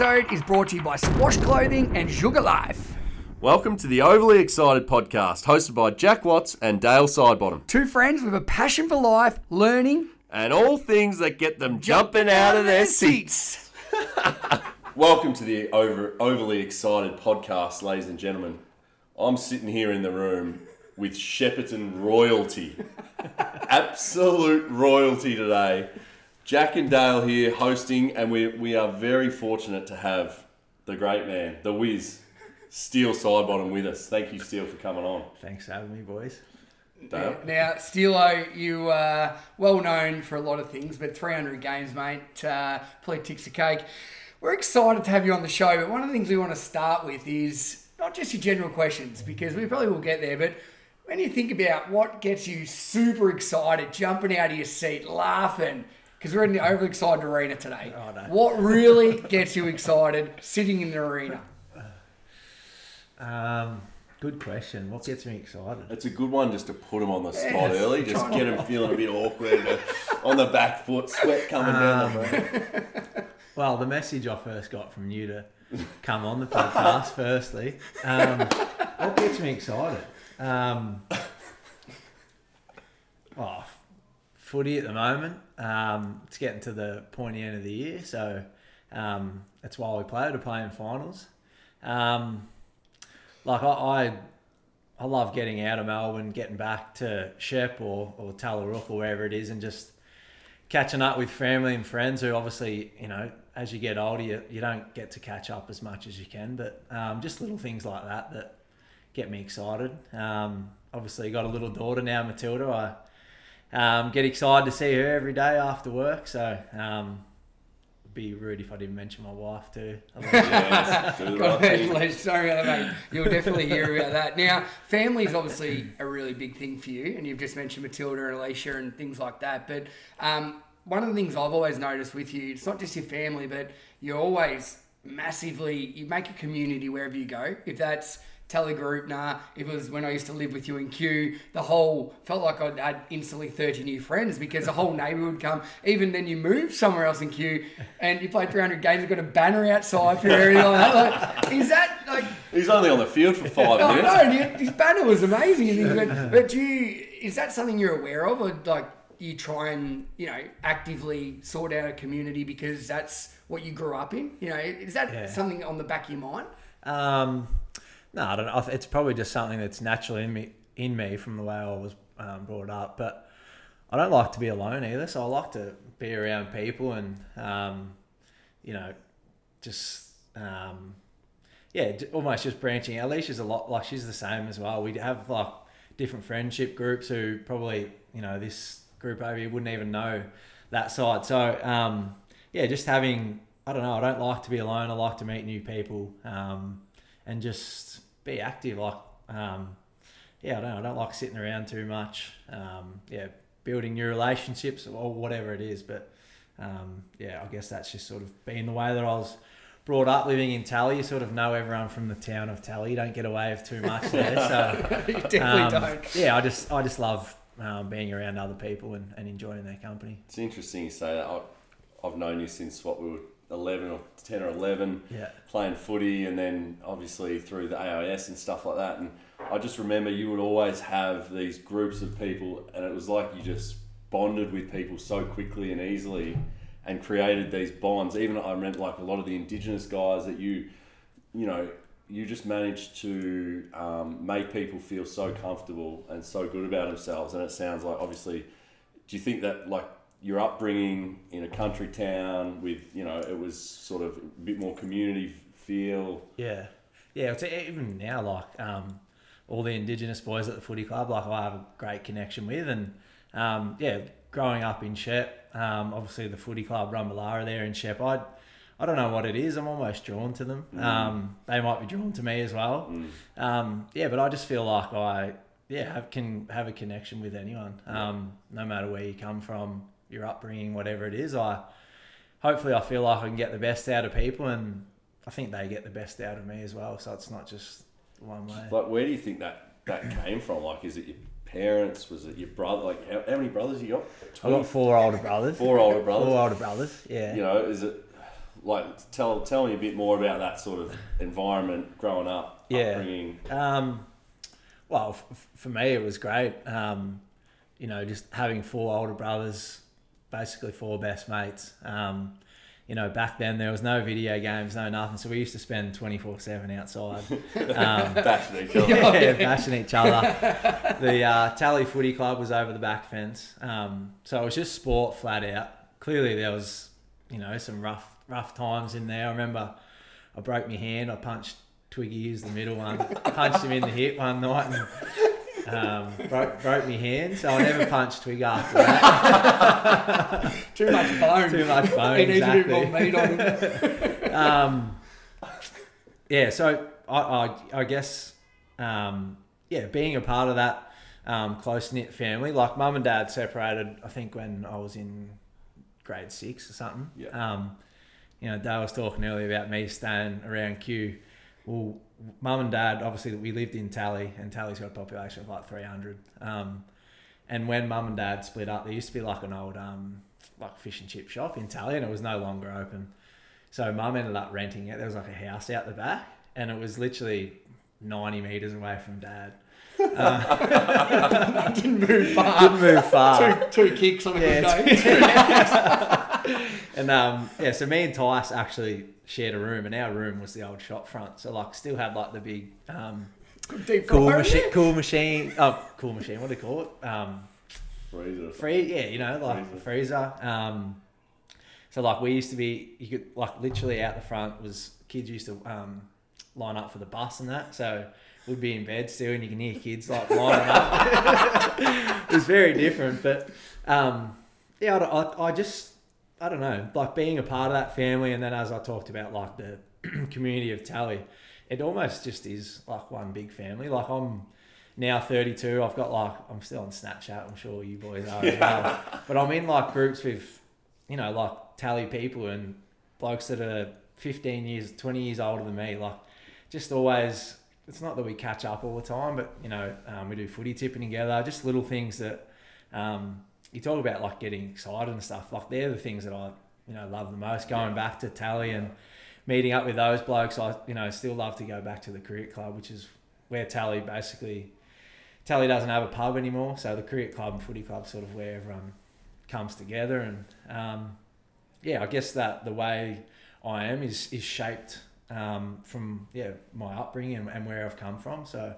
episode is brought to you by Squash Clothing and Sugar Life. Welcome to the Overly Excited podcast, hosted by Jack Watts and Dale Sidebottom, Two friends with a passion for life, learning, and all things that get them jumping out of their seats. Welcome to the Over, Overly Excited podcast, ladies and gentlemen. I'm sitting here in the room with Shepparton royalty, absolute royalty today. Jack and Dale here hosting, and we, we are very fortunate to have the great man, the whiz, Steele Sidebottom with us. Thank you, Steele, for coming on. Thanks for having me, boys. Dale? Now, Steelo, you are well known for a lot of things, but 300 games, mate, uh, probably ticks a cake. We're excited to have you on the show, but one of the things we want to start with is not just your general questions, because we probably will get there, but when you think about what gets you super excited, jumping out of your seat, laughing, because we're in the overexcited arena today. Oh, no. What really gets you excited sitting in the arena? Um, good question. What gets me excited? It's a good one just to put them on the spot Yes. early, just get them feeling a bit awkward, uh, on the back foot, sweat coming down the back. Well, the message I first got from you to come on the podcast, firstly. Um, what gets me excited? Um, oh, footy at the moment. Um, it's getting to the pointy end of the year, so um, that's why we play to play in finals. Um, like I, I, I love getting out of Melbourne, getting back to Shep or or Tallygaroopna or wherever it is, and just catching up with family and friends who obviously you know as you get older you, you don't get to catch up as much as you can but um, just little things like that that get me excited um, obviously got a little daughter now matilda i um, get excited to see her every day after work so um, it'd be rude if i didn't mention my wife too Yes, do the Go right ahead, thing. Les. Sorry about that, mate. You'll definitely hear about that. Now, family is obviously a really big thing for you, and you've just mentioned Matilda and Alicia and things like that. But um, one of the things I've always noticed with you, it's not just your family, but you're always massively, you make a community wherever you go. If that's Tallygaroopna, nah. If it was when I used to live with you in Kew, the whole felt like I'd had instantly 30 new friends because the whole neighbourhood would come. Even then, you move somewhere else in Kew and you play 300 games, you've got a banner outside for everything like that. Like, is that like, He's only on the field for five I minutes. know, and you- his banner was amazing. And things, but, but do you, is that something you're aware of, or like you try and you know actively sort out a community because that's what you grew up in? You know, is that Yeah. something on the back of your mind? Um, no, I don't know. It's probably just something that's naturally in me, in me from the way I was um, brought up. But I don't like to be alone either. So I like to be around people and, um, you know, just um, yeah, almost just branching. out. Alicia's a lot like she's the same as well. We have like different friendship groups who probably you know this group over here wouldn't even know that side. So um, yeah, just having I don't know. I don't like to be alone. I like to meet new people um, and just be active. Like um, yeah, I don't. I don't like sitting around too much. Um, yeah, building new relationships or whatever it is. But um, yeah, I guess that's just sort of been the way that I was brought up living in Tally. You sort of know everyone from the town of Tally. You don't get away with too much there. So you definitely um, don't. yeah, I just I just love um, being around other people and, and enjoying their company. It's interesting you say that. I, I've known you since what we were eleven or ten or eleven, Yeah. playing footy, and then obviously through the AIS and stuff like that. And I just remember you would always have these groups of people, and it was like you just bonded with people so quickly and easily, and created these bonds. Even I remember like a lot of the Indigenous guys that you, you know. You just managed to um, make people feel so comfortable and so good about themselves, and it sounds like obviously do you think that like your upbringing in a country town with you know it was sort of a bit more community feel Yeah, yeah. It's even now like um, all the Indigenous boys at the footy club, like I have a great connection with, and um, yeah, growing up in Shep, um, obviously the footy club Rumbalara there in Shep, I, I don't know what it is. I'm almost drawn to them. Um, they might be drawn to me as well. Um, yeah, but I just feel like I yeah have, can have a connection with anyone, um, no matter where you come from, your upbringing, whatever it is. I hopefully I feel like I can get the best out of people, and I think they get the best out of me as well. So it's not just one way. like where do you think that that came from like is it your parents was it your brother like how, how many brothers you got I've got four older brothers. four older brothers Four older brothers. Yeah. you know is it like tell tell me a bit more about that sort of environment growing up, Yeah. upbringing. Um, well, f- for me, it was great. Um, you know, just having four older brothers, basically four best mates. Um, you know, back then there was no video games, no nothing, so we used to spend twenty four seven outside, um, Bashing each other. yeah, bashing each other. The uh, Tally Footy Club was over the back fence, um, so it was just sport flat out. Clearly, there was, you know, some rough rough times in there. I remember I broke my hand. I punched Twiggy, who's the middle one, punched him in the hip one night and um, broke broke my hand. So I never punched Twig after that. Too much bone. Too much bone, He needs a bit exactly. more meat on him. um, yeah, so I, I, I guess, um, yeah, being a part of that um, close knit family, like mum and dad separated, I think when I was in grade six or something. Yeah. Um, you know, Dale was talking earlier about me staying around Kew. Well, mum and dad, obviously, we lived in Tally, and Tally's got a population of like 300. Um, and when mum and dad split up, there used to be like an old um, like fish and chip shop in Tally, and it was no longer open. So mum ended up renting it. There was like a house out the back, and it was literally 90 meters away from dad. Didn't move far. Didn't move far. Two, two kicks on a Yeah, good day. And um, yeah, so me and Tice actually shared a room, and our room was the old shop front. So like, still had like the big um, Deep cool machine, cool machine. Oh, cool machine. What do you call it? Um, Freezer. free. Yeah, you know, like Freezer. freezer. Um, so like we used to be, you could like literally out the front was kids used to um, line up for the bus and that. So we'd be in bed still, and you can hear kids like lining up. it was very different, but um, yeah, I, I, I just I don't know, like being a part of that family, and then as I talked about, like the community of Tally, it almost just is like one big family. Like I'm now 32. I've got like I'm still on Snapchat. I'm sure you boys are as well. But I'm in like groups with, you know, like Tally people and blokes that are 15 years, 20 years older than me. Like, just always. It's not that we catch up all the time, but you know, um, we do footy tipping together. Just little things that um, you talk about, like getting excited and stuff. Like they're the things that I, you know, love the most. Going back to Tally and meeting up with those blokes. I, you know, still love to go back to the cricket club, which is where Tally basically Tally doesn't have a pub anymore, so the cricket club and footy club sort of where everyone comes together, and um, yeah, I guess that the way I am is is shaped um, from yeah my upbringing and, and where I've come from. So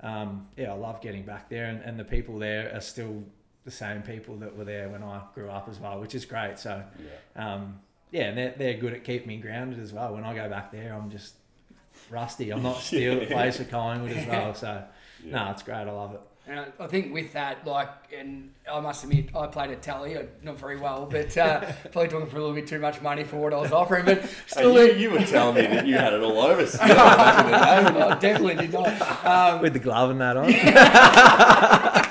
um, yeah, I love getting back there, and, and the people there are still the same people that were there when I grew up as well, which is great. So Yeah. um, yeah, and they're, they're good at keeping me grounded as well. When I go back there, I'm just rusty. I'm not still at place for Collingwood as well. So Yeah. no, it's great. I love it. And I- I think with that, like, and I must admit, I played a Tally, uh, not very well, but uh, probably talking for a little bit too much money for what I was offering, but Hey, still, you, you were telling me that you had it all over still back in the day. I definitely did not. Um, With the glove and that on.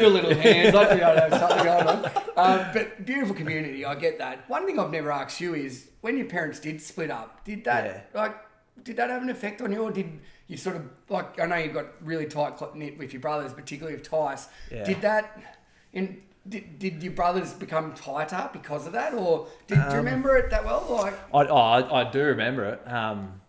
Your little hands, I I'd have something going on. Um, but beautiful community, I get that. One thing I've never asked you is when your parents did split up, did that like did that have an effect on you, or did you sort of like I know you've got really tight knit with your brothers, particularly with Tice. Yeah. Did that in did, did your brothers become tighter because of that, or did, do you remember it that well? Like, I, I, I do remember it. Um,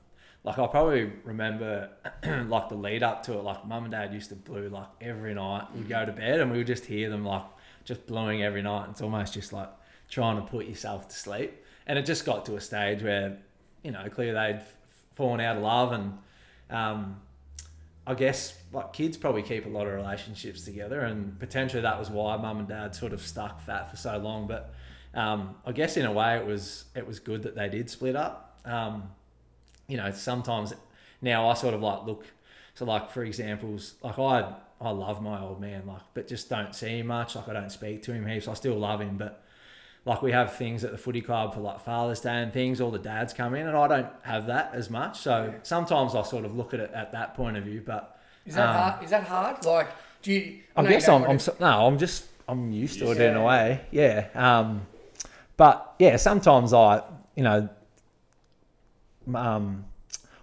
like I probably remember like the lead up to it. Like mum and dad used to blew like every night. We'd go to bed and we would just hear them like just blowing every night. It's almost just like trying to put yourself to sleep. And it just got to a stage where, you know, clearly they'd fallen out of love and um, I guess like kids probably keep a lot of relationships together, and potentially that was why mum and dad sort of stuck fat for so long. But um, I guess in a way it was it was good that they did split up. Um, you know, sometimes now I sort of like look. So like for examples, like I I love my old man, like but just don't see him much. Like I don't speak to him heaps. I still love him, but like we have things at the footy club for like Father's Day and things. All the dads come in, and I don't have that as much. So sometimes I sort of look at it at that point of view. But is that Um, hard? Is that hard? Like, do you? I know guess don't I'm, I'm so, no, I'm just I'm used to it in a way. Yeah. Um, but yeah, sometimes I, you know, um,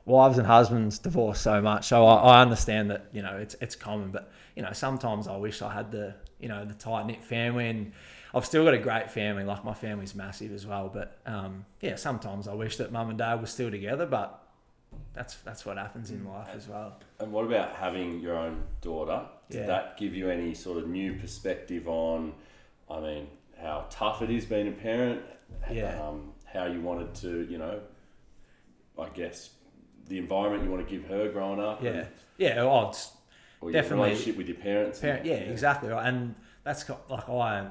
wives and husbands divorce so much, so I, I understand that you know it's it's common. But you know, sometimes I wish I had the you know the tight knit family, and I've still got a great family. Like my family's massive as well. But um, yeah, sometimes I wish that mum and dad were still together. But that's that's what happens in life as well. And what about having your own daughter? Did Yeah. that give you any sort of new perspective on, I mean, how tough it is being a parent? Yeah. Um, how you wanted to, you know, I guess, the environment you want to give her growing up? Yeah, and- yeah. Oh, it's or your Definitely. relationship with your parents? and- Parent, yeah, exactly right, and that's like I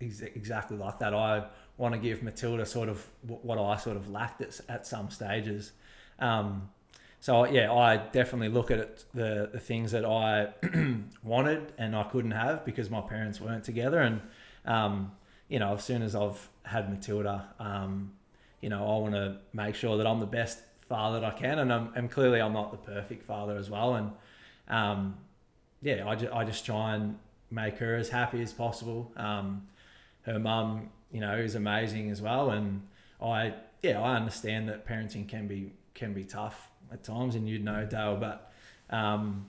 ex- exactly like that. I want to give Matilda sort of what I sort of lacked at, at some stages. Um, so yeah, I definitely look at it, the the things that I wanted and I couldn't have because my parents weren't together, and um, you know, as soon as I've had Matilda, um, you know, I want to make sure that I'm the best father that I can, and I'm, and clearly I'm not the perfect father as well, and um, yeah, I, ju- I just try and make her as happy as possible. Um, her mum, you know, is amazing as well, and I yeah I understand that parenting can be can be tough at times, and you'd know Dale, but um,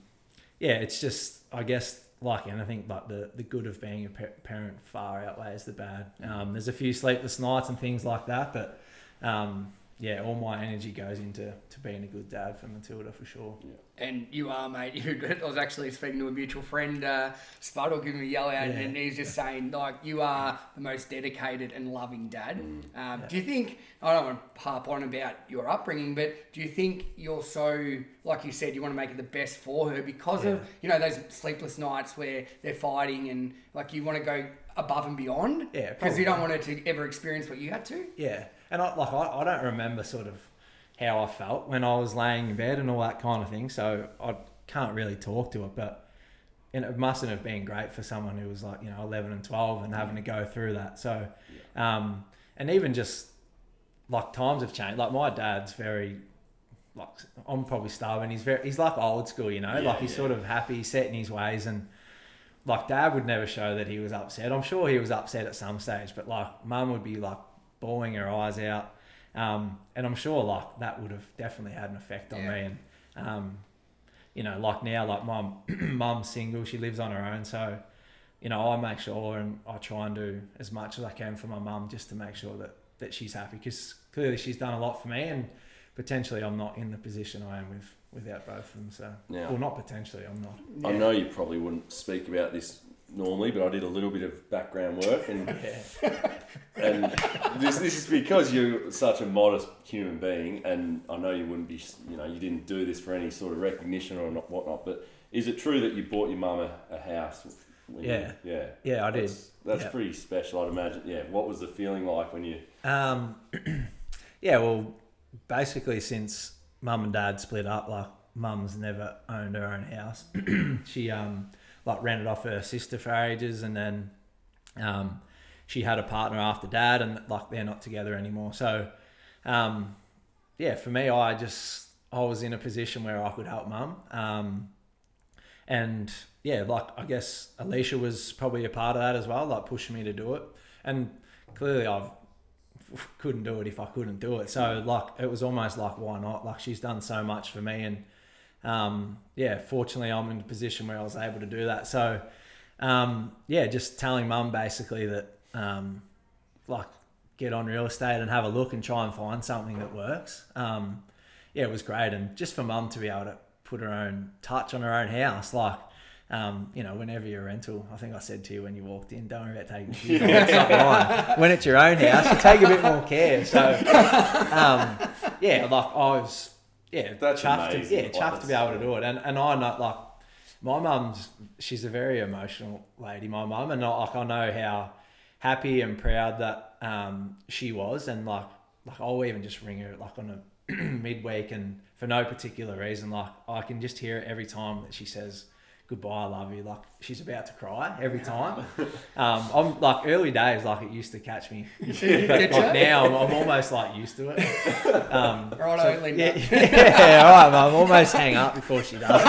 yeah, it's just I guess like anything, like the the good of being a parent far outweighs the bad. Um, there's a few sleepless nights and things like that, but um, yeah, all my energy goes into to being a good dad for Matilda for sure. Yeah. And you are, mate. You're. I was actually speaking to a mutual friend, uh, Spuddle, giving me a yell out, Yeah. and he's just saying, like, you are the most dedicated and loving dad. Um, Do you think, I don't want to harp on about your upbringing, but do you think you're so, like you said, you want to make it the best for her because of, you know, those sleepless nights where they're fighting and, like, you want to go above and beyond? Yeah, Because you don't want her to ever experience what you had to? Yeah, and I like I, I don't remember sort of how I felt when I was laying in bed and all that kind of thing, so I can't really talk to it. But and it mustn't have been great for someone who was like you know eleven and twelve and having to go through that. So, um, and even just like times have changed. Like my dad's very like I'm probably stubborn. He's very he's like old school, you know. Yeah, like he's yeah. sort of happy, set in his ways, and like dad would never show that he was upset. I'm sure he was upset at some stage, but like mum would be like bawling her eyes out, um, and I'm sure like that would have definitely had an effect on Yeah. me. And um, you know, like now, like mum, mum's single, she lives on her own, so you know, I make sure and I try and do as much as I can for my mum just to make sure that that she's happy because clearly she's done a lot for me and potentially I'm not in the position I am with without both of them. So, Yeah. well, not potentially, I'm not. I know you probably wouldn't speak about this normally, but I did a little bit of background work, and Yeah. and this this is because you're such a modest human being, and I know you wouldn't be, you know, you didn't do this for any sort of recognition or not, whatnot. But is it true that you bought your mum a, a house? When you- Yeah. yeah, Yeah, I did. That's, that's Yeah. pretty special, I'd imagine. Yeah, what was the feeling like when you? Um, yeah, well, basically since mum and dad split up, like mum's never owned her own house. she um like rented off her sister for ages, and then um she had a partner after dad, and like they're not together anymore. So um yeah, for me, I just I was in a position where I could help mum. Um, and yeah, like I guess Alicia was probably a part of that as well, like pushing me to do it. And clearly, I've couldn't do it if I couldn't do it. So like it was almost like why not? Like she's done so much for me, and um, yeah, fortunately I'm in a position where I was able to do that. So um, yeah, just telling mum basically that um, like get on real estate and have a look and try and find something that works. Um, yeah, it was great, and just for mum to be able to put her own touch on her own house, like. Um, you know, whenever you're rental, I think I said to you when you walked in, don't worry about taking shoes off. It's not mine. When it's your own house, you take a bit more care. So, um, yeah, like I was, yeah, That's chuffed, to, amazing. yeah, Like, chuffed to be able to do it. And and I know, like, my mum's, she's a very emotional lady, my mum, and I, like I know how happy and proud that um, she was, and like like I'll even just ring her like on a midweek, and for no particular reason, like I can just hear it every time that she says goodbye, I love you. Like she's about to cry every time. Um, I'm like early days, like it used to catch me, but like now I'm, I'm almost like used to it. Um, Righto, Linda. yeah, yeah, all right, mum. Almost hang up before she does.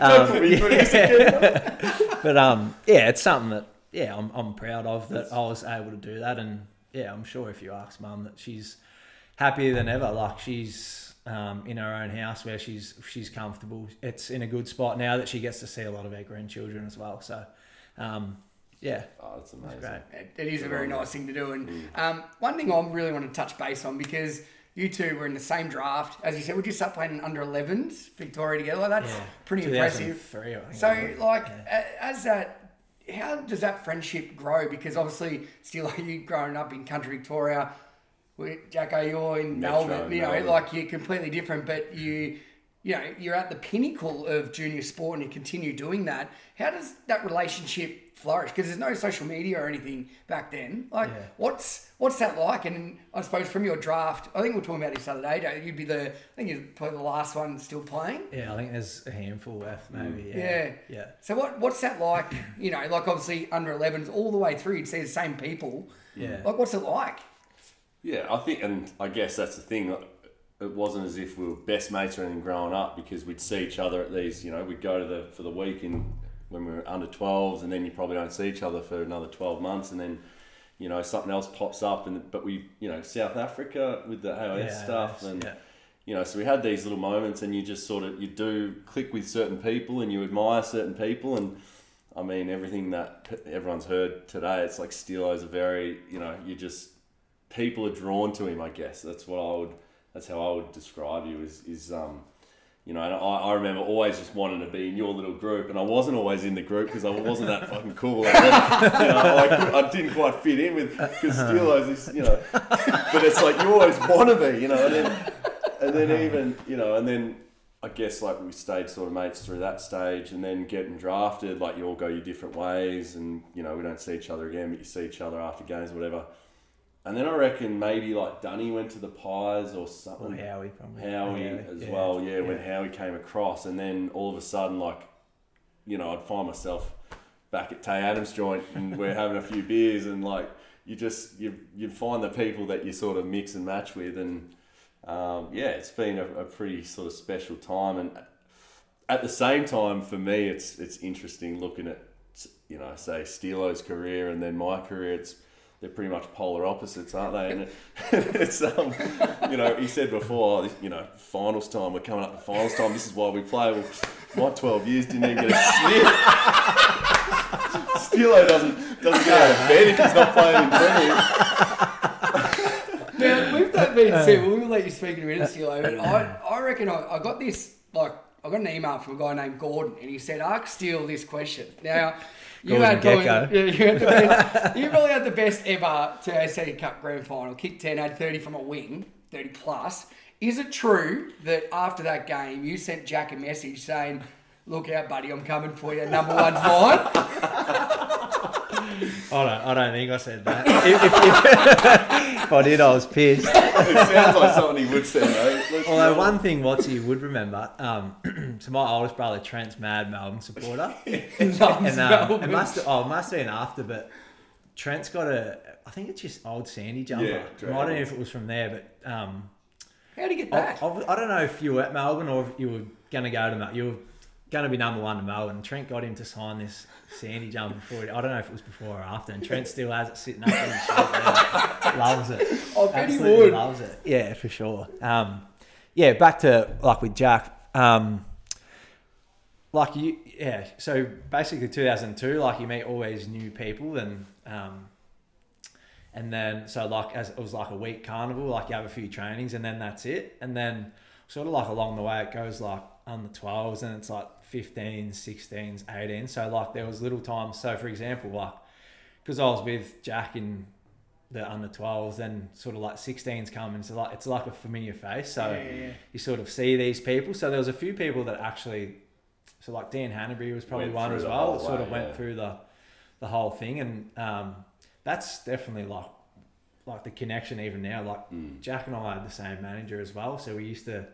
Um, put me through this yeah. but um, yeah, it's something that yeah, I'm, I'm proud of that I was able to do that, and yeah, I'm sure if you ask mum that she's happier than ever. Like she's um, in her own house where she's she's comfortable. It's in a good spot now that she gets to see a lot of her grandchildren as well. So um, Yeah, Oh, that's that's amazing. great. It, it is a very nice thing to do. And Mm. um, one thing I really want to touch base on because you two were in the same draft, as you said, we just started playing under 11s, Victoria together. Like, that's Yeah. pretty impressive. 2003, I think So, it like, Yeah. as that, how does that friendship grow? Because obviously, still, you growing up in country Victoria, with Jacko, you're in Metro, Melbourne. You know, Melbourne. like you're completely different, but you, you know, you're at the pinnacle of junior sport, and you continue doing that. How does that relationship flourish? Because there's no social media or anything back then. Like, Yeah. what's what's that like? And I suppose from your draft, I think we were talking about this the other day. You'd be the, I think you're probably the last one still playing. Yeah, I think there's a handful left, mm, maybe. Yeah. Yeah. Yeah. So what what's that like? You know, like obviously under 11s all the way through, you'd see the same people. Yeah. Like, what's it like? Yeah, I think, and I guess that's the thing. It wasn't as if we were best mates or anything growing up because we'd see each other at these. You know, we'd go to the for the week in when we were under 12s, and then you probably don't see each other for another 12 months, and then you know something else pops up, and but we, you know, South Africa with the AIS Yeah, stuff, and yeah. you know, so we had these little moments, and you just sort of you do click with certain people, and you admire certain people, and I mean everything that everyone's heard today. It's like Steelo's a very, you know, you just people are drawn to him. I guess that's what I would. That's how I would describe you. Is is um, you know, and I, I remember always just wanting to be in your little group, and I wasn't always in the group because I wasn't that fucking cool. Like you know, I, could- I didn't quite fit in with because Steelo's this, you know. But it's like you always want to be, you know, and then and then even you know, and then I guess like we stayed sort of mates through that stage, and then getting drafted, like you all go your different ways, and you know we don't see each other again, but you see each other after games, whatever. And then I reckon maybe like Dunny went to the Pies or Or something. Howie, probably. Howie Howie, as yeah. well, yeah, When Howie came across, and then all of a sudden, like, you know, I'd find myself back at Tay Adams' joint, and we're having a few beers, and like, you just you you find the people that you sort of mix and match with, and um, yeah, it's been a, a pretty sort of special time, and at the same time, for me, it's it's interesting looking at you know, say Steelo's career and then my career. It's they're pretty much polar opposites, aren't they? And it's um, you know, he said before, this- you know, finals time. We're coming up to finals time. This is why we play. Well, my twelve years didn't even get a sniff. Steelo doesn't doesn't get out of bed if he's not playing in Premier. Now, with that being said, we'll let you speak in a minute, Steelo, but I, I reckon I, I got this, like, I got an email from a guy named Gordon, and he said, ask Steele this question. Now, you had probably, yeah, you, had the best, you probably had the best ever TAC Cup Grand Final. Kick 10, had 30 from a wing, 30 plus. Is it true that after that game, you sent Jack a message saying, look out, buddy, I'm coming for you, number one's mine? I don't, I don't think I said that. if, if, if, if I did, I was pissed. It sounds like something he would say, though. Let's Although honest. one thing Watsy would remember, um, so my oldest brother Trent's mad Melbourne supporter, and um, it must oh it must have been after, but Trent's got a I think it's just old Sandy jumper. Yeah, I don't know if it was from there, but um, How'd he get I, that? I, I don't know if you were at Melbourne or if you were gonna go to Melbourne. you were gonna be number one to Melbourne. Trent got him to sign this Sandy jumper before. I don't know if it was before or after, and Trent still has it sitting up in his shirt. now. Loves it. I bet he would. loves it. Yeah, for sure. Um, yeah, back to like with Jack. Um, like you, yeah. So basically, 2002, like you meet always new people, and um, and then so like as it was like a week carnival, like you have a few trainings, and then that's it, and then sort of like along the way it goes like under 12s, and it's like 15s, 16s, 18s. So like there was little times. So for example, like because I was with Jack in the under 12s, then sort of like 16s come, and so like it's like a familiar face. So Yeah, yeah, yeah. you sort of see these people. So there was a few people that actually, so like Dan Hannebery was probably Went one as well. That sort way, of went through the the whole thing, and um, that's definitely like like the connection even now. Like Mm. Jack and I had the same manager as well, so we used to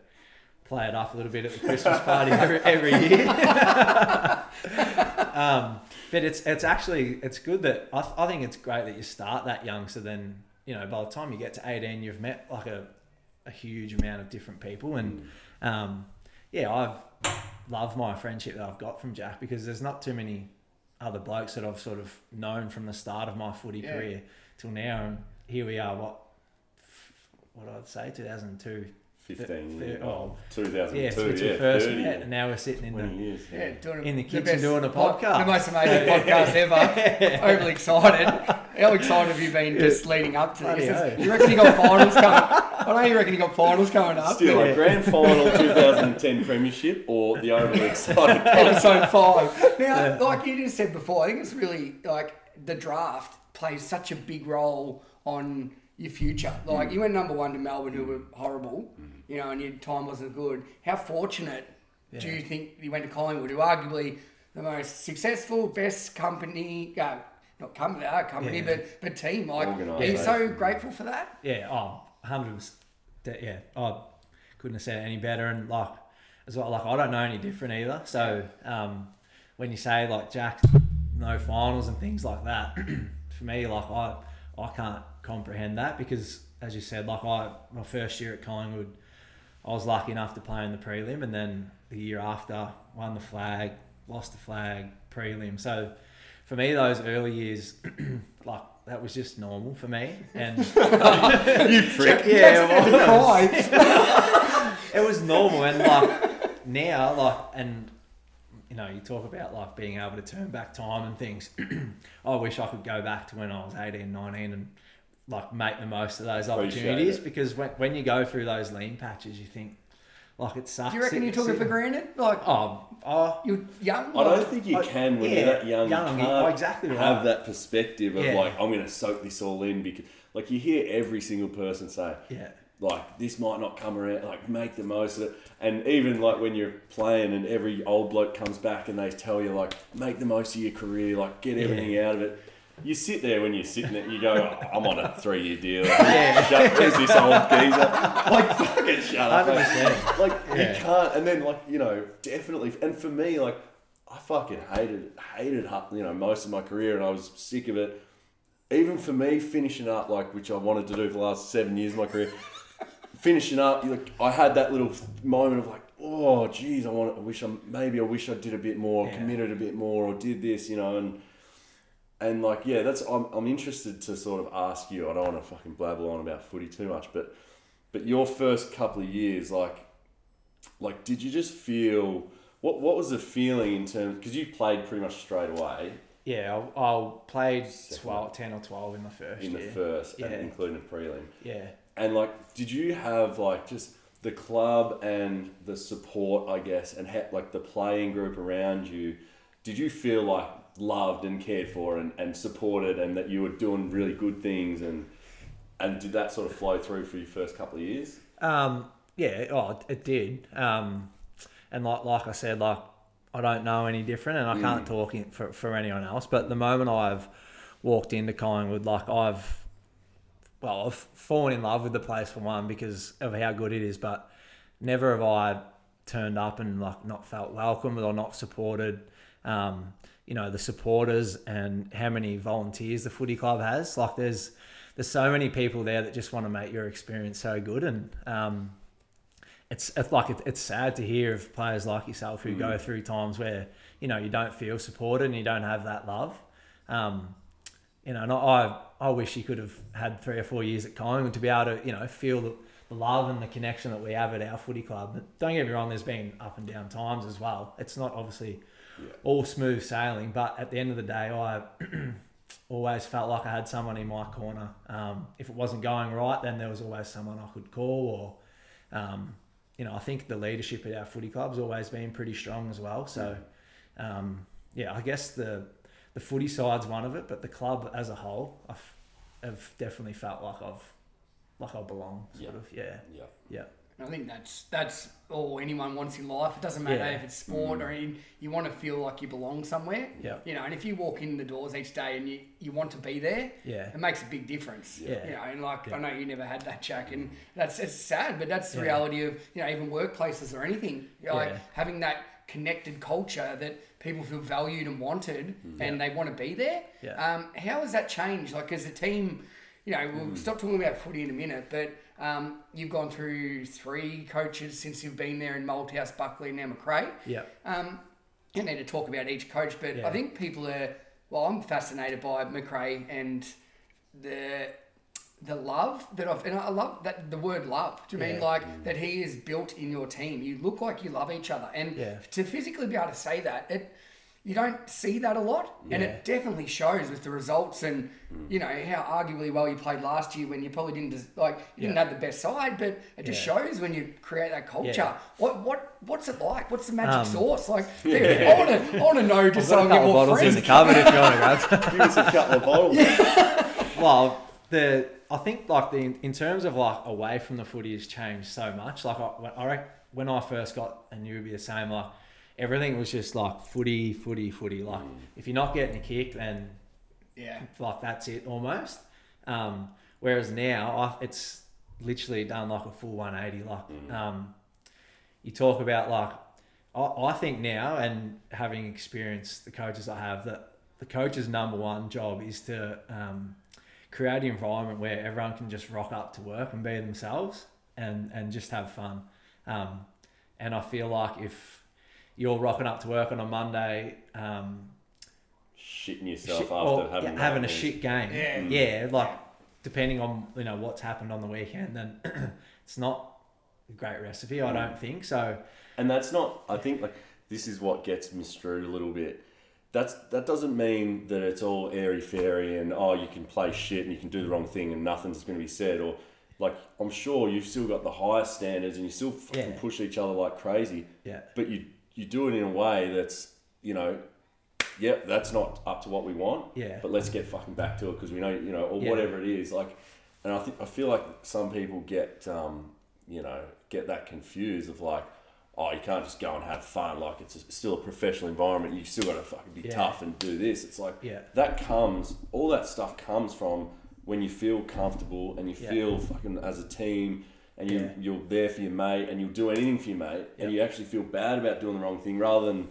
play it off a little bit at the Christmas party every, every year. um, but it's it's actually it's good that I, th- I think it's great that you start that young. So then you know by the time you get to eighteen, you've met like a, a huge amount of different people, and um, yeah, I've loved my friendship that I've got from Jack because there's not too many other blokes that I've sort of known from the start of my footy Yeah. career till now, and here we are. What what I'd say, two thousand two, 15 years. oh. Oh, 2002. Yeah, Yeah, since we first 30, met, and now we're sitting in the. years. Yeah, doing In the the kitchen best doing a podcast. The most amazing podcast ever. Overly excited. How excited have you been just leading up to this? oath. You reckon you got finals coming? I know you reckon you got finals coming up. Still, Yeah. like grand final 2010 premiership or the overly excited. episode five. Now, like you just said before, I think it's really like the draft plays such a big role on your future. Like mm. you went number one to Melbourne, who were horrible, mm. You know, and your time wasn't good. How fortunate do you think you went to Collingwood, who arguably the most successful, best company, uh, not company, uh, company, Yeah. but but team. Like, are you so grateful for that? Yeah, oh, 100 Yeah, I couldn't have said it any better. And like, as well, like I don't know any different either. So um, when you say like Jack, no finals and things like that, for me, like I, I can't comprehend that because, as you said, like I, my first year at Collingwood, I was lucky enough to play in the prelim, and then the year after, won the flag, lost the flag, prelim. So for me, those early years, like that was just normal for me, and you prick. yeah, Jackson well, had to it was normal and like now like and you know you talk about like being able to turn back time and things i wish i could go back to when i was 18 19 and like make the most of those Appreciate opportunities it. because when, when you go through those lean patches you think like it sucks Do you reckon you took it for granted? Like oh oh you're young. I like- don't think you I- can when yeah, you're that young. young, you can't exactly right. have that perspective of Yeah. like I'm going to soak this all in because like you hear every single person say yeah like this might not come around like make the most of it and even like when you're playing and every old bloke comes back and they tell you like make the most of your career like get everything out of it you sit there when you're sitting there you go "Oh, I'm on a three year deal Yeah. shut, where's this old geezer like fucking shut up mate. like Yeah. you can't and then like you know definitely and for me like I fucking hated hated you know most of my career and I was sick of it even for me finishing up like which I wanted to do for the last seven years of my career finishing up like I had that little moment of like oh geez I want I wish I maybe I wish I did a bit more Yeah. committed a bit more or did this you know and and like yeah that's I'm, I'm interested to sort of ask you. I don't want to fucking blabber on about footy too much but but your first couple of years like like did you just feel what what was the feeling in terms because you played pretty much straight away. Yeah I, I played Second. 12 10 or 12 in the first in the first Yeah. including the prelim. Yeah. And like did you have like just the club and the support i guess and ha- like the playing group around you did you feel like loved and cared for and, and supported and that you were doing really good things and and did that sort of flow through for your first couple of years Um, yeah, oh, it- did. Um, and like like I said, like I don't know any different, and I can't talk in, for for anyone else. But the moment I've walked into Collingwood, like I've well, I've fallen in love with the place for one because of how good it is, but never have I turned up and like not felt welcomed or not supported. Um, you know the supporters and how many volunteers the footy club has. Like there's there's so many people there that just want to make your experience so good, and um, it's, it's like it, it's sad to hear of players like yourself who go through times where you know you don't feel supported and you don't have that love. Um, you know, and I I wish you could have had three or four years at Collingwood to be able to you know feel the, the love and the connection that we have at our footy club. But don't get me wrong, there's been up and down times as well. It's not obviously Yeah. all smooth sailing, but at the end of the day, I always felt like I had someone in my corner. Um, if it wasn't going right, then there was always someone I could call or. Um, you know, I think the leadership at our footy club's always been pretty strong as well. So, um, yeah, I guess the the footy side's one of it, but the club as a whole, I've, have definitely felt like I've like I belong. Sort Yeah. of, yeah, yeah yeah, I think that's that's all anyone wants in life. It doesn't matter Yeah. if it's sport mm. or anything. You want to feel like you belong somewhere. Yeah. You know, and if you walk in the doors each day and you, you want to be there, yeah, it makes a big difference. Yeah. You know, and like Yeah. I know you never had that, Jack, and that's it's sad, but that's the Yeah. reality of you know even workplaces or anything. You know, Like having that connected culture that people feel valued and wanted, mm. and they want to be there. Yeah. Um, how has that changed? Like as a team, you know, we'll mm. stop talking about footy in a minute, but um, you've gone through three coaches since you've been there in Malthouse, Buckley, and now McRae. yeah, Um, you need to talk about each coach, but Yeah. I think people are. Well, I'm fascinated by McRae and the the love that I've and I love that the word love. Do you mean Yeah. like that he is built in your team? You look like you love each other, and Yeah. to physically be able to say that it. You don't see that a lot, and it definitely shows with the results and you know how arguably well you played last year when you probably didn't des- like you didn't have the best side, but it just Yeah. shows when you create that culture. Yeah. What what what's it like? What's the magic Um, sauce? Like, dude, I want to I want to know just so I I've got a get more bottles in the cupboard if you want to grab. Give us a couple of bottles. Well, the I think like the in terms of like away from the footy has changed so much. Like I, when I rec- when I first got and you would be the same. Like everything was just like footy, footy, footy. Like if you're not getting a kick, then Yeah, like that's it almost. Um, whereas now I, it's literally done like a full 180. Like um, you talk about like I, I think now and having experienced the coaches I have that the coach's number one job is to um, create an environment where everyone can just rock up to work and be themselves and and just have fun. Um, and I feel like if you're rocking up to work on a Monday. Um, Shitting yourself shit- after having yeah, having a shit game. Yeah. yeah, like depending on you know what's happened on the weekend, then it's not a great recipe. I don't think so. And that's not. I think like this is what gets misstrued a little bit. That's that doesn't mean that it's all airy fairy and oh you can play shit and you can do the wrong thing and nothing's going to be said or like I'm sure you've still got the highest standards and you still fucking Yeah. push each other like crazy. Yeah, But you you do it in a way that's you know, yep, that's not up to what we want. Yeah. But let's get fucking back to it because we know you know or Yeah. whatever it is like, and I think I feel like some people get um you know get that confused of like. Oh, you can't just go and have fun. Like it's a, still a professional environment. You still got to fucking be Yeah. tough and do this. It's like Yeah. that comes. All that stuff comes from when you feel comfortable and you feel fucking as a team, and you Yeah. you're there for your mate, and you'll do anything for your mate, and you actually feel bad about doing the wrong thing rather than,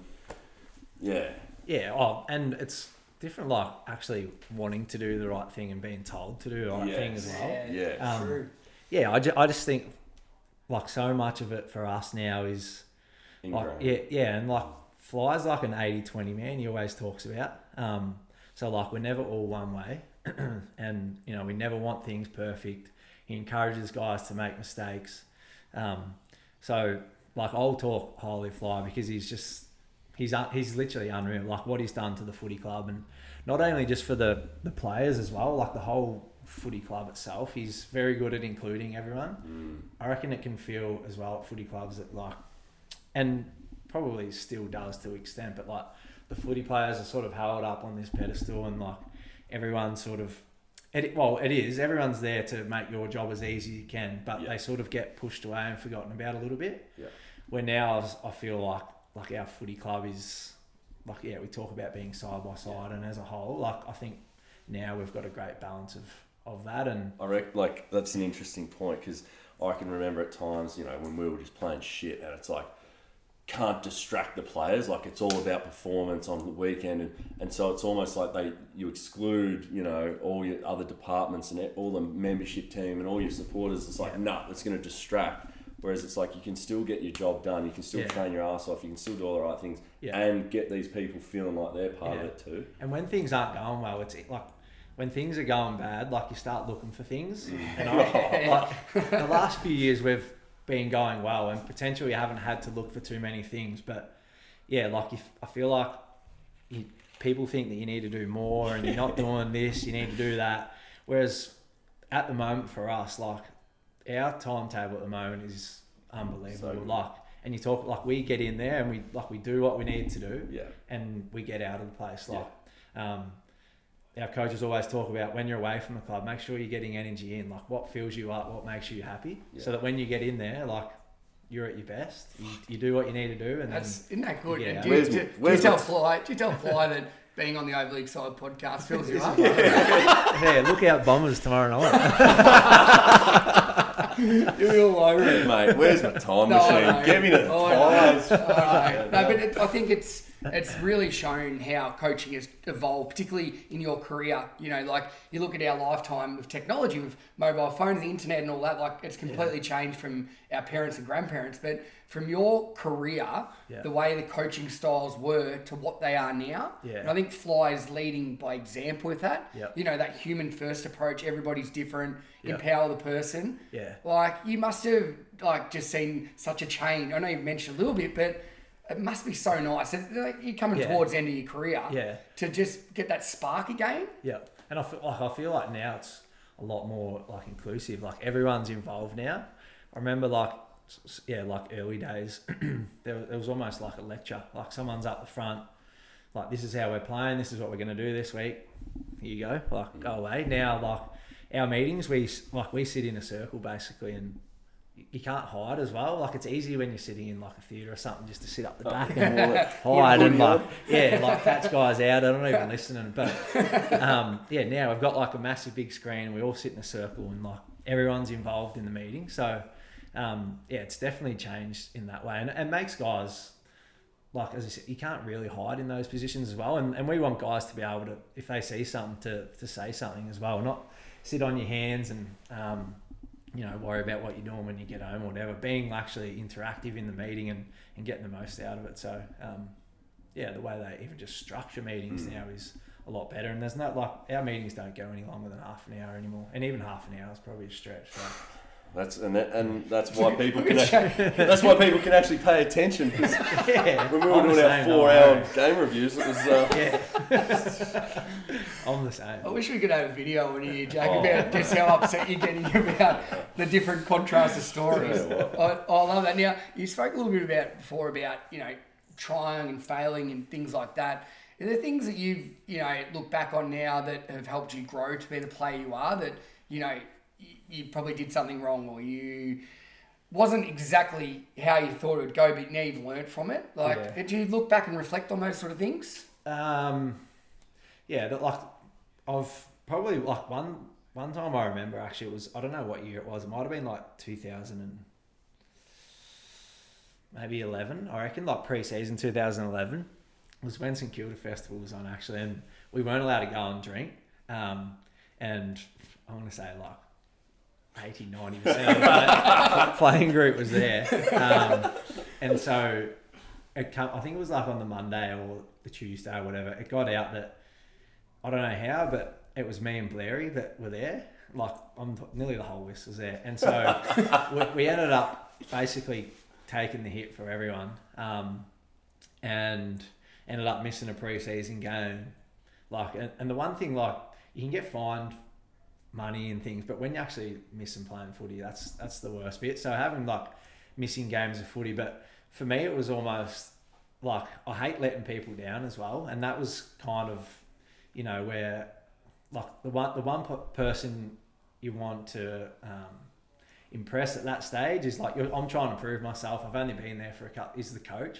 yeah, yeah. Oh, and it's different. Like actually wanting to do the right thing and being told to do the right thing as well. yeah, Yeah. Um, true. Yeah, I, ju- I just think like so much of it for us now is like yeah yeah and like Fly's like an 80-20 man he always talks about um so like we're never all one way and you know we never want things perfect he encourages guys to make mistakes. Um so like i'll talk highly of fly because he's just he's he's literally unreal like what he's done to the footy club and not only just for the the players as well like the whole footy club itself. He's very good at including everyone. Mm. I reckon it can feel as well at footy clubs that like, and probably still does to an extent, but like the footy players are sort of held up on this pedestal and like everyone sort of, it, well, it is, everyone's there to make your job as easy as you can, but Yeah. they sort of get pushed away and forgotten about a little bit. Yeah. Where now I feel like, like our footy club is, like, yeah, we talk about being side by side and as a whole, like, I think now we've got a great balance of, of that and I reckon like that's an interesting point because I can remember at times, you know, when we were just playing shit, and it's like can't distract the players. Like it's all about performance on the weekend, and, and so it's almost like they you exclude, you know, all your other departments and all the membership team and all your supporters. It's like Yeah. nah, it's going to distract. Whereas it's like you can still get your job done, you can still Yeah. train your ass off, you can still do all the right things, Yeah. and get these people feeling like they're part of it too. And when things aren't going well, it's like when things are going bad, like you start looking for things. Mm. And I, like the last few years, we've been going well, and potentially haven't had to look for too many things. But yeah, like if I feel like you, people think that you need to do more, and you're not doing this, you need to do that. Whereas at the moment for us, like our timetable at the moment is unbelievable. So like, and you talk like we get in there and we like we do what we need to do Yeah, and we get out of the place. Like, um, our coaches always talk about when you're away from the club, make sure you're getting energy in. Like, what fills you up, what makes you happy, Yeah. so that when you get in there, like, you're at your best. You, you do what you need to do, and That's isn't that good? Yeah. Do, you, Where's do, my- do you tell Fly? Do you tell Fly that being on the Overly Excited podcast fills you up? then yeah, look out Bombers tomorrow night. You're all over it. mate. Where's my time No, I machine? know. Get me the Oh, I know. ties. I oh, know. No, but it, I think it's it's really shown how coaching has evolved, particularly in your career. You know, like you look at our lifetime with technology, with mobile phones, the internet, and all that. Like it's completely changed from our parents and grandparents. But from your career, Yeah. the way the coaching styles were to what they are now, Yeah. and I think Fly is leading by example with that. You know, that human first approach. Everybody's different. Empower the person. Yeah. Like you must have like just seen such a change. I know you mentioned a little bit, but it must be so nice. Like you're coming Yeah. towards the end of your career. Yeah. To just get that spark again. Yeah, and I feel like I feel like now it's a lot more like inclusive. Like everyone's involved now. I remember like yeah, like early days, there, was- there was almost like a lecture. Like someone's up the front, like this is how we're playing. This is what we're gonna do this week. Here you go. Like go away. Now like our meetings, we like we sit in a circle basically and. You can't hide as well. Like it's easy when you're sitting in like a theatre or something, just to sit up the back and hide and like yeah, like catch guys out. I don't even listening, but um, yeah, now we've got like a massive big screen and we all sit in a circle and like everyone's involved in the meeting. So um, yeah, it's definitely changed in that way and it makes guys like as I said, you can't really hide in those positions as well. And, and we want guys to be able to, if they see something, to, to say something as well, not sit on your hands and um, you know worry about what you're doing when you get home or whatever. Being actually interactive in the meeting and, and getting the most out of it. So um, yeah, the way they even just structure meetings now is a lot better. And there's not like our meetings don't go any longer than half an hour anymore, and even half an hour is probably a stretch. That's and that, and that's why people can actually, that's why people can actually pay attention. 'cause yeah, when we were I'm doing our four-hour game reviews, it was uh, Yeah, I'm the same. I wish we could have a video on you, Jack, Oh. about just how upset you're getting about the different contrast of stories. Yeah, I, I love that. Now, you spoke a little bit about before about, you know, trying and failing and things like that. Are there things that you've, you know, look back on now that have helped you grow to be the player you are that, you know, you, probably did something wrong or you wasn't exactly how you thought it would go, but now you've learnt from it? Like, Yeah. did you look back and reflect on those sort of things? Um, yeah, that like I've probably like one one time I remember actually it was I don't know what year it was. It might have been like two thousand and maybe eleven. I reckon like pre-season two thousand eleven was when St Kilda Festival was on actually, and we weren't allowed to go and drink. Um, and I want to say like 80 90 percent of the playing group was there. Um, and so it come, I think it was like on the Monday or the Tuesday or whatever. It got out that I don't know how, but it was me and Blairy that were there. Like I'm nearly the whole list was there, and so we, we ended up basically taking the hit for everyone, um, and ended up missing a preseason game. Like, and, and the one thing like you can get fined money and things, but when you actually missing playing footy, that's that's the worst bit. So having like missing games of footy, but for me it was almost like I hate letting people down as well, and that was kind of you know where like the one the one person you want to um, impress at that stage is like I'm trying to prove myself. I've only been there for a couple. Is the coach,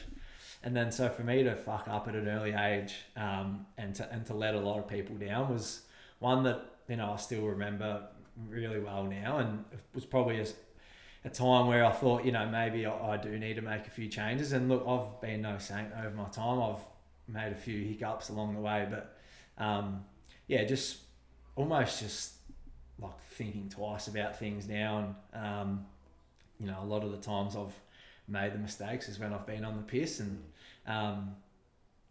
and then so for me to fuck up at an early age um, and to and to let a lot of people down was one that know I still remember really well now, and it was probably a, a time where I thought you know maybe I, I do need to make a few changes. And look, I've been no saint over my time. I've made a few hiccups along the way, but um, yeah, just almost just like thinking twice about things now, and um, you know a lot of the times I've made the mistakes is when I've been on the piss and um,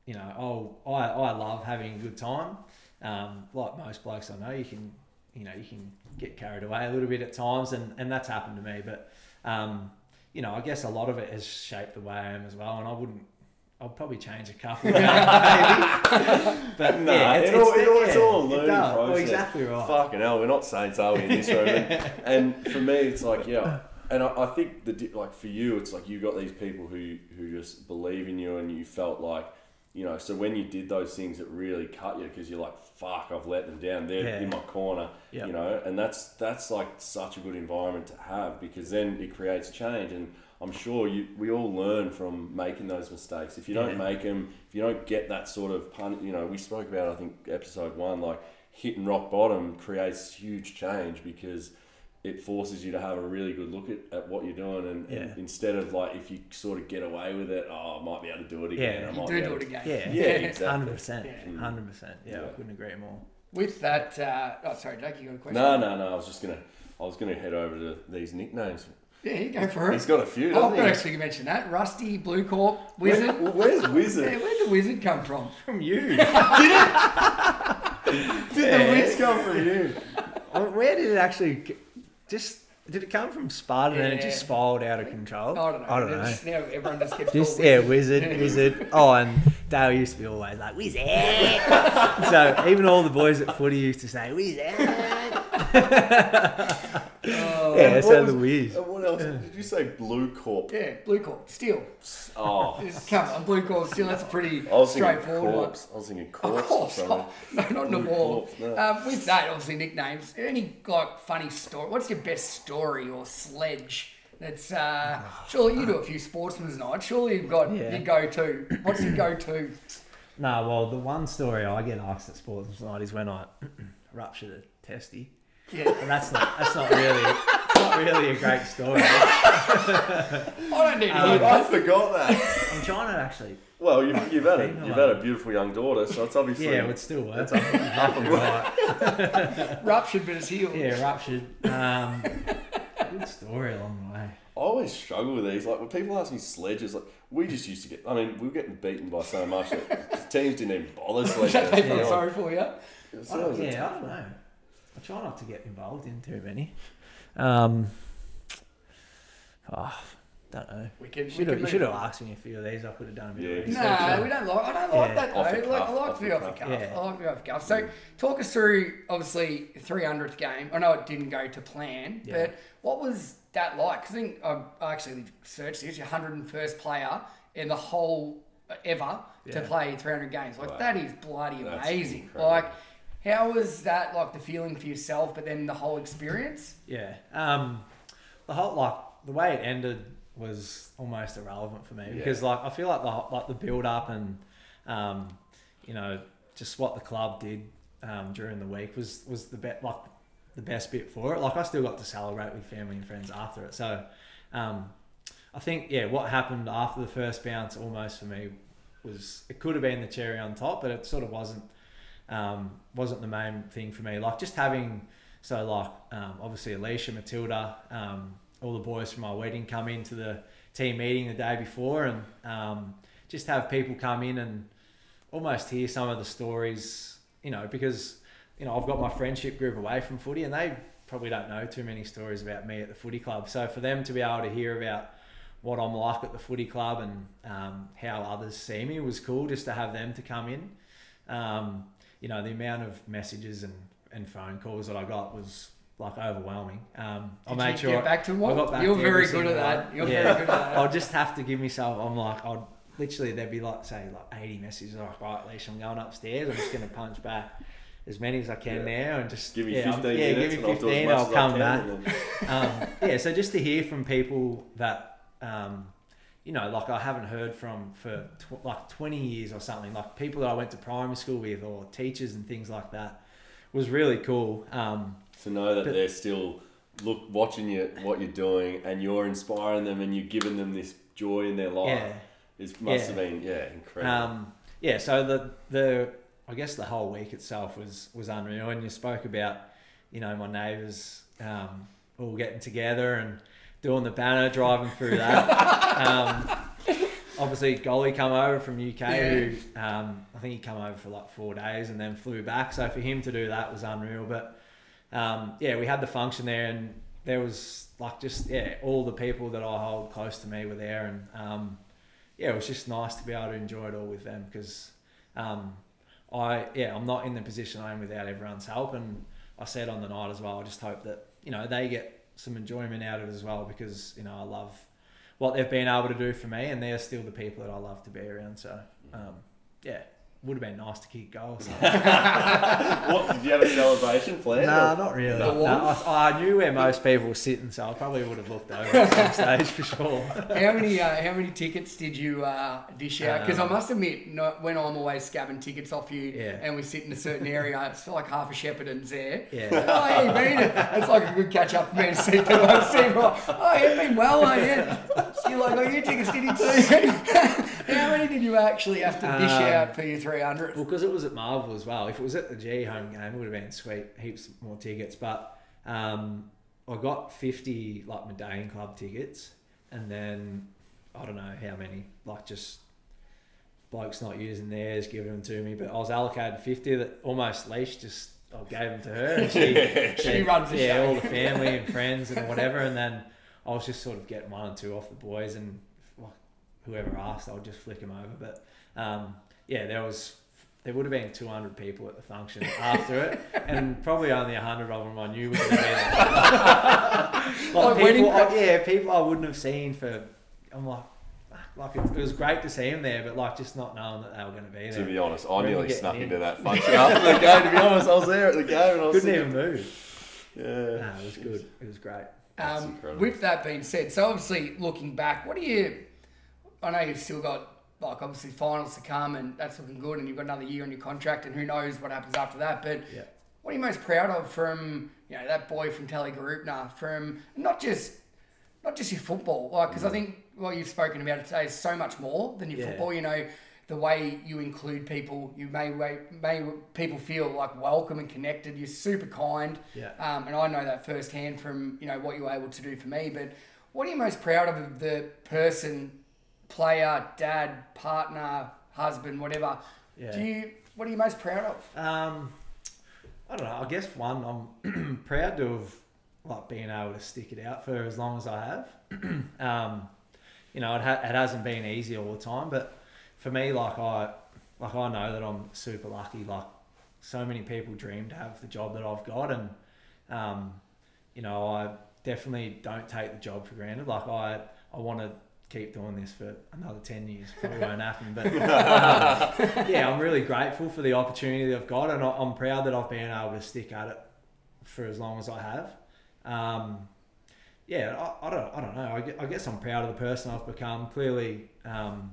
you know oh I, I love having a good time um, like most blokes I know you can you know you can get carried away a little bit at times and, and that's happened to me but um, you know I guess a lot of it has shaped the way I am as well and I wouldn't I'll probably change a couple maybe but no, yeah it's, it all- it's, it all- it's yeah, all a it learning does. Well, exactly right Fucking hell, we're not saints, are we, in this room? And, and for me, it's like, yeah, and I, I think the like for you, it's like you got these people who who just believe in you, and you felt like, you know, so when you did those things, it really cut you because you're like, fuck, I've let them down. They're Yeah. in my corner, Yeah. you know, and that's that's like such a good environment to have because then it creates change and. I'm sure you, we all learn from making those mistakes. If you don't Yeah. make them, if you don't get that sort of pun, you know, we spoke about I think episode one, like hitting rock bottom creates huge change because it forces you to have a really good look at, at what you're doing, and, and instead of like if you sort of get away with it, oh, I might be able to do it again. Yeah. I You might do be do able it again. Yeah, Yeah, exactly. hundred percent, Yeah. hundred percent. Yeah, I couldn't agree more. With that, uh, oh sorry, Jake, you got a question? No, no, no. I was just gonna, I was gonna head over to these nicknames. Yeah, you go for it. He's got a few. Oh, I've doesn't got to actually mention that. Rusty, Blue Corp, Wizard. Where- where's Yeah, Wizard? where'd the Wizard come from? From you, Did the Yeah. Wiz come from you? Where did it actually? Just did it come from Sparta and it just spiraled out of control? I don't know. I don't know. Just, now everyone just kept Just yeah, Wizard. wizard, wizard. Oh, and Dale used to be always like wizard. so even all the boys at footy used to say wizard. Oh, Yeah, What so was- the. And what else? Did you say Blue Corp? yeah, Blue Corp, Steel. Oh, Just Come on, Blue Corp, Steel. That's a pretty I was thinking straightforward one. corpse. I was thinking Of corpse. or course, something. no, not in the Blue ball. Corpse, no. Um, with that, obviously nicknames. Any like funny story? What's your best story or sledge? That's uh, surely you do a few sportsman's nights. Surely you've got Yeah. your go-to. What's your go-to? No, well, the one story I get asked at sports night is when I ruptured a testy. Yeah, But that's not that's not really it's not really a great story. I don't need to Um, hear I that. forgot that. I'm trying to actually Well, you've, you've had a you've had a beautiful young daughter, so it's obviously yeah, it would still work. it's up, up and right. Ruptured, but it's healed. Yeah, ruptured. Um, good story along the way. I always struggle with these. Like when people ask me sledges, like we just used to get. I mean, we were getting beaten by so much that teams didn't even bother Is that sledging. they feel sorry for you? It I don't, yeah, I don't one. know. I try not to get involved in too many. Um, oh, don't know. We can. we Should can have, you should have asked me a few of these. I could have done a bit Yeah, of you research. No, we don't like. I don't like Yeah. that though. Off the Like, I like to be the off the cuff. cuff. Yeah. I like to be off the cuff. So, talk us through obviously three hundredth game. I know it didn't go to plan, Yeah. but what was that like? 'Cause I think I I actually searched this. Your hundred and first player in the whole uh, ever to play three hundred games. Like Wow. that is bloody That's amazing. incredible. Like. How was that like the feeling for yourself, but then the whole experience? Yeah. Um, the whole like the way it ended was almost irrelevant for me Yeah. because like I feel like the like the build up and um, you know just what the club did um, during the week was was the best like the best bit for it. Like I still got to celebrate with family and friends after it. So um, I think yeah, what happened after the first bounce almost for me was it could have been the cherry on top, but it sort of wasn't. Um, wasn't the main thing for me. Like just having so like um, obviously Alicia, Matilda, um, all the boys from my wedding come into the team meeting the day before, and um, just have people come in and almost hear some of the stories. You know, because you know I've got my friendship group away from footy, and they probably don't know too many stories about me at the footy club. So for them to be able to hear about what I'm like at the footy club and um, how others see me was cool. Just to have them to come in. You know, the amount of messages and, and phone calls that I got was like overwhelming. Um, I Did made you sure get back to them I got back You're to very good at that. one. You're Yeah. very good at that. I'll just have to give myself. I'm like, I'd literally there'd be like say like 80 messages. Like, right, Leisha, I'm going upstairs. I'm just gonna punch back as many as I can Yeah. now and just Give me yeah, I'm- 15 yeah, minutes give and me I'll 15. I'll come back um, yeah, so just to hear from people that, um, you know, like I haven't heard from for tw- like 20 years or something, like people that I went to primary school with or teachers and things like that, was really cool. Um, to know that But- they're still look watching you what you're doing and you're inspiring them and you're giving them this joy in their life yeah, it must Yeah. have been yeah incredible um, yeah. So the the I guess the whole week itself was was unreal, and you spoke about, you know, my neighbours um, all getting together and doing the banner, driving through that. um, obviously, Golly come over from UK, who um, I think he come over for like four days and then flew back. So for him to do that was unreal. But um, yeah, we had the function there, and there was like just yeah, all the people that I hold close to me were there, and um, yeah, it was just nice to be able to enjoy it all with them because um, I yeah, I'm not in the position I am without everyone's help, and I said on the night as well. I just hope that you know they get some enjoyment out of it as well because you know I love what they've been able to do for me, and they're still the people that I love to be around. So um, yeah, would have been nice to kick goals. what did you have a celebration planned? Nah, or- not really. No. No, I, I knew where most people were sitting, so I probably would have looked over at some stage for sure. How many uh, how many tickets did you uh, dish out? Because I Um, must admit, no, when I'm always scabbing tickets off you, Yeah. and we sit in a certain area, it's like half a Shepparton's there. Yeah. Oh, hey, you been it? It's like a good catch up for me to see people. I see people like, oh, you've been well, oh, yeah. So you're like, oh, you tickets did you too? How many did you actually have to dish Um, out for your 300? Well, because it was at Marvel as well. If it was at the G home game, it would have been sweet, heaps more tickets. But um, I got fifty like Medallion Club tickets, and then I don't know how many, like just blokes not using theirs, giving them to me. But I was allocated fifty that almost leash just I gave them to her. And she, She runs the yeah, show. all the family and friends and whatever. And then I was just sort of getting one or two off the boys, and whoever asked, I would just flick them over. But um, yeah, there was there would have been 200 people at the function after it, and probably only 100 of them I knew were going to be like Like wedding people, I, yeah, people I wouldn't have seen for. I'm like, like it, it was great to see him there, but like just not knowing that they were going to be there. To be honest, I Remember nearly getting snuck in. into that function after the game. To be honest, I was there at the game and I was Couldn't thinking, even move. Yeah, No, it was good. It was great. Um, with that being said, so obviously looking back, what do you? I know you've still got like obviously finals to come, and that's looking good, and you've got another year on your contract, and who knows what happens after that. But Yeah. what are you most proud of from you know that boy from Tallygaroopna, from not just not just your football, like because I think what you've spoken about today is so much more than your Yeah. football. You know. The way you include people, you may may people feel like welcome and connected. You're super kind. Yeah. Um, and I know that firsthand from you know what you were able to do for me. But what are you most proud of the person, player, dad, partner, husband, whatever? Yeah. Do you what are you most proud of? Um, I don't know. I guess one, I'm proud to have like being able to stick it out for as long as I have. um, you know, it, ha- it hasn't been easy all the time, but for me, like I, like I know that I'm super lucky. Like so many people dream to have the job that I've got, and um, you know, I definitely don't take the job for granted. Like I, I want to keep doing this for another 10 years. Probably won't happen, but um, yeah, I'm really grateful for the opportunity that I've got, and I- I'm proud that I've been able to stick at it for as long as I have. Um, yeah, I, I don't, I don't know. I I guess I'm proud of the person I've become. Clearly, um,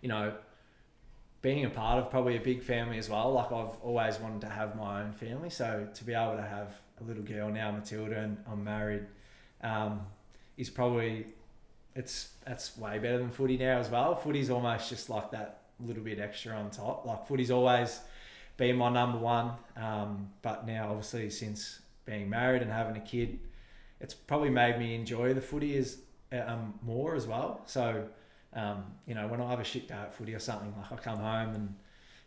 you know, being a part of probably a big family as well. Like I've always wanted to have my own family, so to be able to have a little girl now, Matilda, and I'm married, um, is probably it's that's way better than footy now as well. Footy's almost just like that little bit extra on top. Like footy's always been my number one, um, but now obviously since being married and having a kid, it's probably made me enjoy the footy as um, more as well. So um, you know when I have a shit day at footy or something, like I come home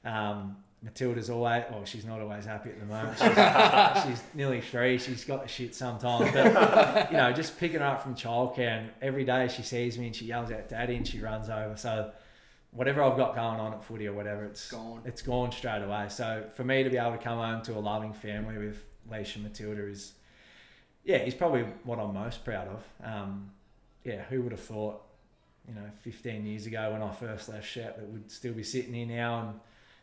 and um, Matilda's always, oh, she's not always happy at the moment. She's, she's nearly three. She's got the shit sometimes. But, you know, just picking her up from childcare and every day she sees me and she yells out daddy and she runs over. So whatever I've got going on at footy or whatever, it's Gone. It's gone straight away. So for me to be able to come home to a loving family with Leisha and Matilda is, yeah, is probably what I'm most proud of. Um, yeah, who would have thought, you know, 15 years ago when I first left Shep that would still be sitting here now and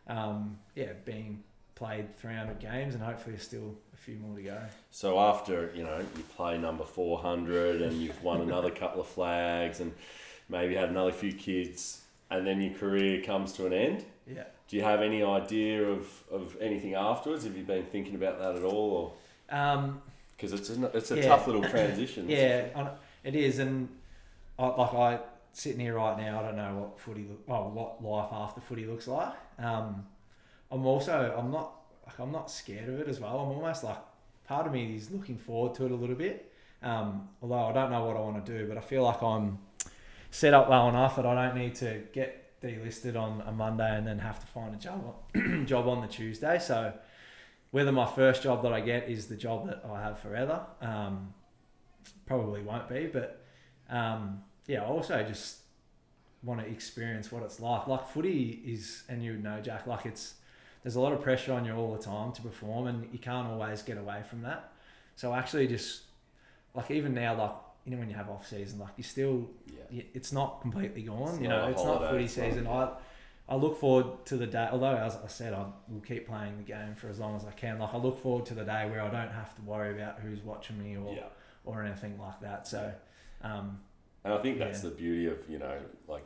um, yeah, being played 300 games and hopefully still a few more to go. So after you know you play number four hundred and you've won another couple of flags and maybe had another few kids and then your career comes to an end. Yeah. Do you have any idea of, of anything afterwards? Have you been thinking about that at all, or Um, because it's a, it's a Yeah. tough little transition. yeah, it is, and I, like I sitting here right now, I don't know what footy, oh, what life after footy looks like. Um, I'm also, I'm not, I'm not scared of it as well. I'm almost like part of me is looking forward to it a little bit. Um, although I don't know what I want to do, but I feel like I'm set up well enough that I don't need to get delisted on a Monday and then have to find a job on, job on the Tuesday. So whether my first job that I get is the job that I have forever, um, probably won't be. But um, yeah, I also just want to experience what it's like. Like footy is, and you know, Jack. Like it's there's a lot of pressure on you all the time to perform, and you can't always get away from that. So actually, just like even now, like you know, when you have off season, like you still Yeah. it's not completely gone. It's you know, it's holiday, not footy it's not- season. I I look forward to the day. Although, as I said, I will keep playing the game for as long as I can. Like I look forward to the day where I don't have to worry about who's watching me or Yeah. or anything like that. So, um, And I think that's Yeah. the beauty of, you know, like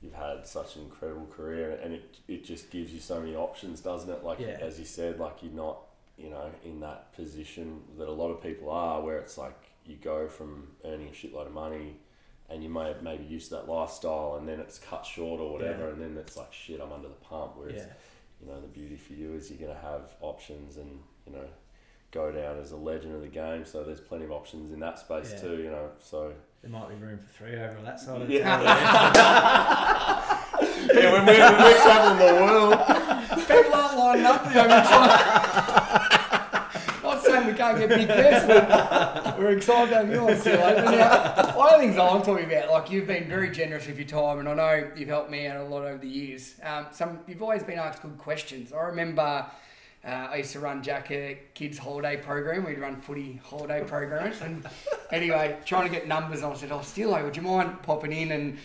you've had such an incredible career and it, it just gives you so many options, doesn't it? Like, Yeah. as you said, like you're not, you know, in that position that a lot of people are where it's like you go from earning a shitload of money and you may have maybe used that lifestyle and then it's cut short or whatever Yeah. and then it's like, shit, I'm under the pump. Whereas, yeah, you know, the beauty for you is you're going to have options and, you know, go down as a legend of the game. So there's plenty of options in that space too, you know. So, there might be room for three over on that side of the yeah. table. yeah, when we're, when we're traveling the world. People aren't lining up for you. I'm trying. Not saying we can't get big guests, but we're excited to have you on still. But now, one of the things I'm talking about, like you've been very generous with your time, and I know you've helped me out a lot over the years. Um, some you've always been asked good questions. I remember. Uh, I used to run Jack a kids holiday program. We'd run footy holiday programs, and anyway, trying to get numbers. And I said, "Oh, Steelo, would you mind popping in and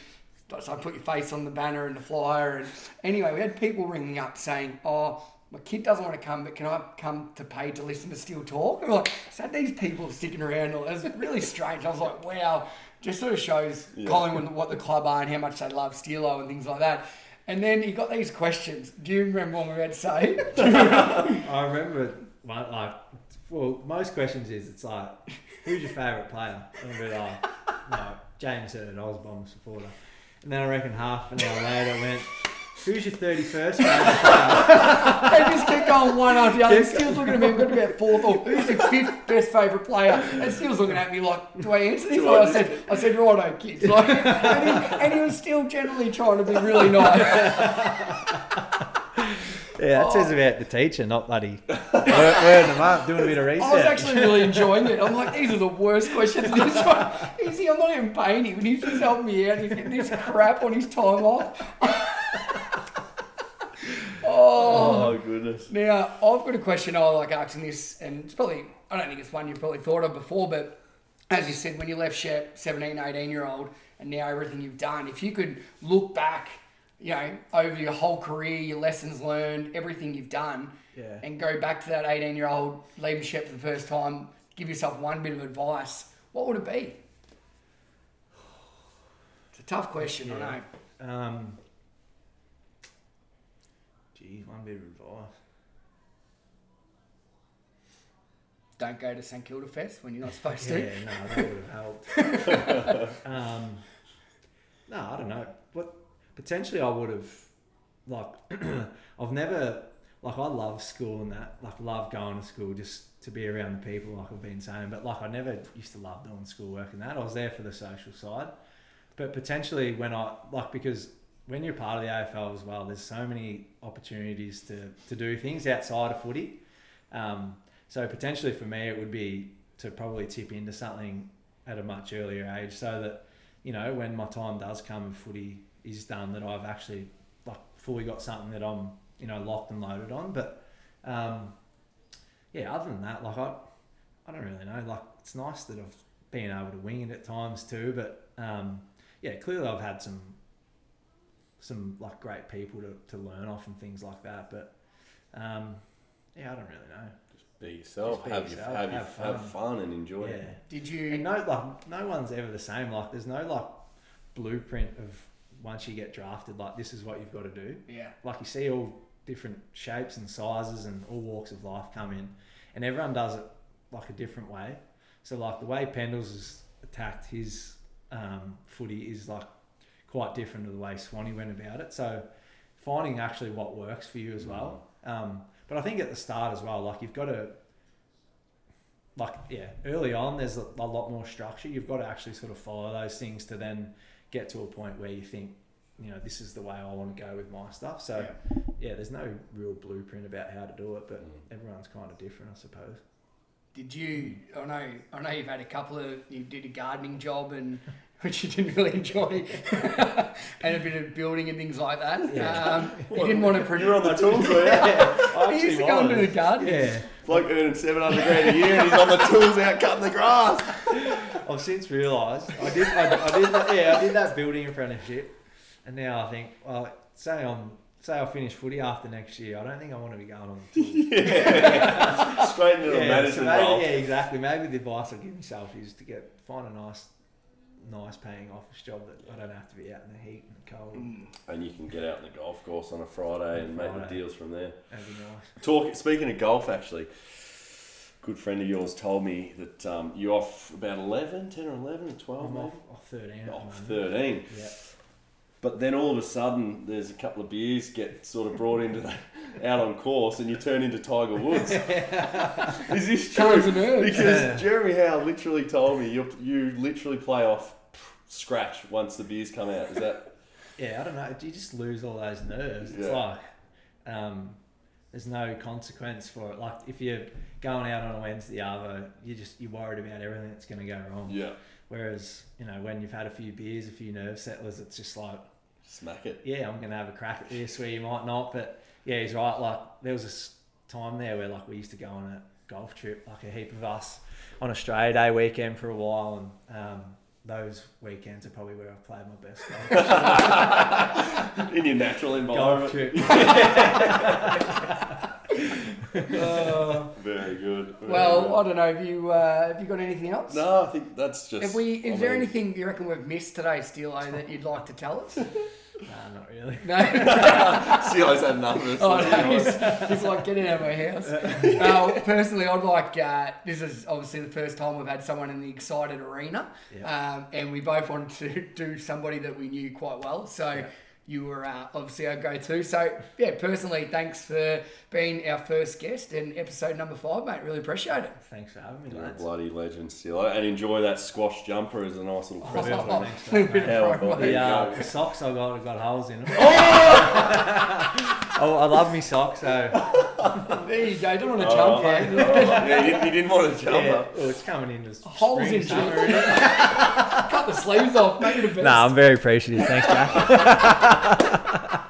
so I put your face on the banner and the flyer. And anyway, we had people ringing up saying, "Oh, my kid doesn't want to come, but can I come to pay to listen to Steele talk?" And we're like, so had these people sticking around. It was really strange. I was like, "Wow." Just sort of shows Yeah. Collingwood what the club are and how much they love Steelo and things like that. And then he got these questions. Do you remember what we had to say? I remember one like well, most questions is it's like, who's your favourite player? And I'd be like, no, James Hird, I was a Bomber supporter. And then I reckon half an hour later I went, who's your thirty first favourite they just kept going one after the other. Kept Steele's looking at me, we've got about fourth or who's your fifth best favourite player? And Steele's looking at me like, do I answer this? Like I said, I said, righto, kids. Like, and, he, and he was still generally trying to be really nice. Yeah, that says about the teacher, not bloody word, wording them up, doing a bit of research. I was actually really enjoying it. I'm like, these are the worst questions. This one, he's, I'm not even paying him, and he's just helping me out. He's getting this crap on his time off. Oh. Oh, goodness. Now, I've got a question I like asking this, and it's probably, I don't think it's one you've probably thought of before, but as you said, when you left Shep, 17, 18 year old, and now everything you've done, if you could look back, you know, over your whole career, your lessons learned, everything you've done, Yeah. and go back to that 18 year old leaving Shep for the first time, give yourself one bit of advice, what would it be? It's a tough question, I know. Um, geez, one bit of advice. Don't go to St Kilda Fest when you're not supposed to. Yeah, no, that would have helped. um, no, I don't know. What potentially I would have like. I've never like I love school and that. Like love going to school just to be around the people. Like I've been saying, but like I never used to love doing schoolwork and that. I was there for the social side, but potentially when I like because when you're part of the AFL as well, there's so many opportunities to to do things outside of footy. Um, so potentially for me, it would be to probably tip into something at a much earlier age, so that you know when my time does come and footy is done, that I've actually like fully got something that I'm you know locked and loaded on. But um, yeah, other than that, like I, I don't really know. Like it's nice that I've been able to wing it at times too, but um, yeah, clearly I've had some some like great people to, to learn off and things like that. But um, yeah, I don't really know. Just Be yourself. Just be have, yourself, Your, have, have your, have fun and enjoy Yeah. it. Did And you? no, like no one's ever the same. Like there's no like blueprint of once you get drafted, like this is what you've got to do. Yeah. Like you see all different shapes and sizes and all walks of life come in, and everyone does it like a different way. So like the way Pendles has attacked his um, footy is like quite different to the way Swanee went about it. So finding actually what works for you as well. Um, but I think at the start as well, like you've got to like yeah, early on there's a, a lot more structure. You've got to actually sort of follow those things to then get to a point where you think, you know, this is the way I want to go with my stuff. So Yeah. yeah, there's no real blueprint about how to do it, but Mm. everyone's kind of different, I suppose. Did you? I know. I know you've had a couple of. You did a gardening job and. Which you didn't really enjoy, and a bit of building and things like that. Yeah. Um, you didn't want to You're on the tools, were you? I He used to actually go into the garden. Yeah, Bloke earning 700 grand a year and he's on the tools out cutting the grass. I've since realised I did. I, I did that. Yeah, I did that building apprenticeship, And now I think, well, say I'm say I finish footy after next year, I don't think I want to be going on the tour. Straight into a yeah, management so maybe, role. yeah, exactly. Maybe the advice I give myself is to get find a nice, nice paying office job that I don't have to be out in the heat and cold. And you can get out on the golf course on a Friday and make the Friday. deals from there. That'd be nice. Talk. Speaking of golf, actually, good friend of yours told me that um, you're off about 11, 10 or 11 or 12, I'm maybe? off, off thirteen. At the Off moment. 13. Yeah. But then all of a sudden, there's a couple of beers get sort of brought into the, out on course, and you turn into Tiger Woods. Is this true? Tons of nerves. Because Jeremy Howe literally told me you you literally play off scratch once the beers come out. Is that Yeah, I don't know. You just lose all those nerves. It's Yeah. like um, there's no consequence for it. Like if you're going out on a Wednesday arvo, you just you're worried about everything that's going to go wrong. yeah? Whereas you know when you've had a few beers, a few nerve settlers, it's just like Smack it. yeah, I'm going to have a crack at this where you might not. But yeah, he's right. Like there was this time there where like we used to go on a golf trip, like a heap of us on Australia Day weekend for a while, and um, those weekends are probably where I've played my best golf. In your natural golf environment. trip. Very good. very Well, good. I don't know. Have you uh, have you got anything else? no, I think that's just. If we? Is I there mean, anything you reckon we've missed today, Steelo, that you'd like to tell us? nah, not really. No. Steelo's had enough of this. Oh, no, he's, he's like, get out of my house. uh, personally, I'd like, uh, this is obviously the first time we've had someone in the excited arena. Yeah. Um, and we both wanted to do somebody that we knew quite well. So Yeah. you were uh, obviously our go to. So, yeah, personally, thanks for being our first guest in episode number five, mate. Really appreciate it. Thanks for having me, You're a lads. bloody legend, still, and enjoy that squash jumper as a nice little present. Oh, for me. thanks for that, mate. How Promo. about The, uh, the socks I got have got holes in them. oh, I love me socks, so There you go. Don't want to Oh, jump, oh, eh? yeah, you, you didn't want to jump yeah. up. Oh, it's coming in as Holes spring, in summer, it. isn't it? Cut the sleeves off. Make it a vest. Nah, I'm very appreciative. Thanks, Jack.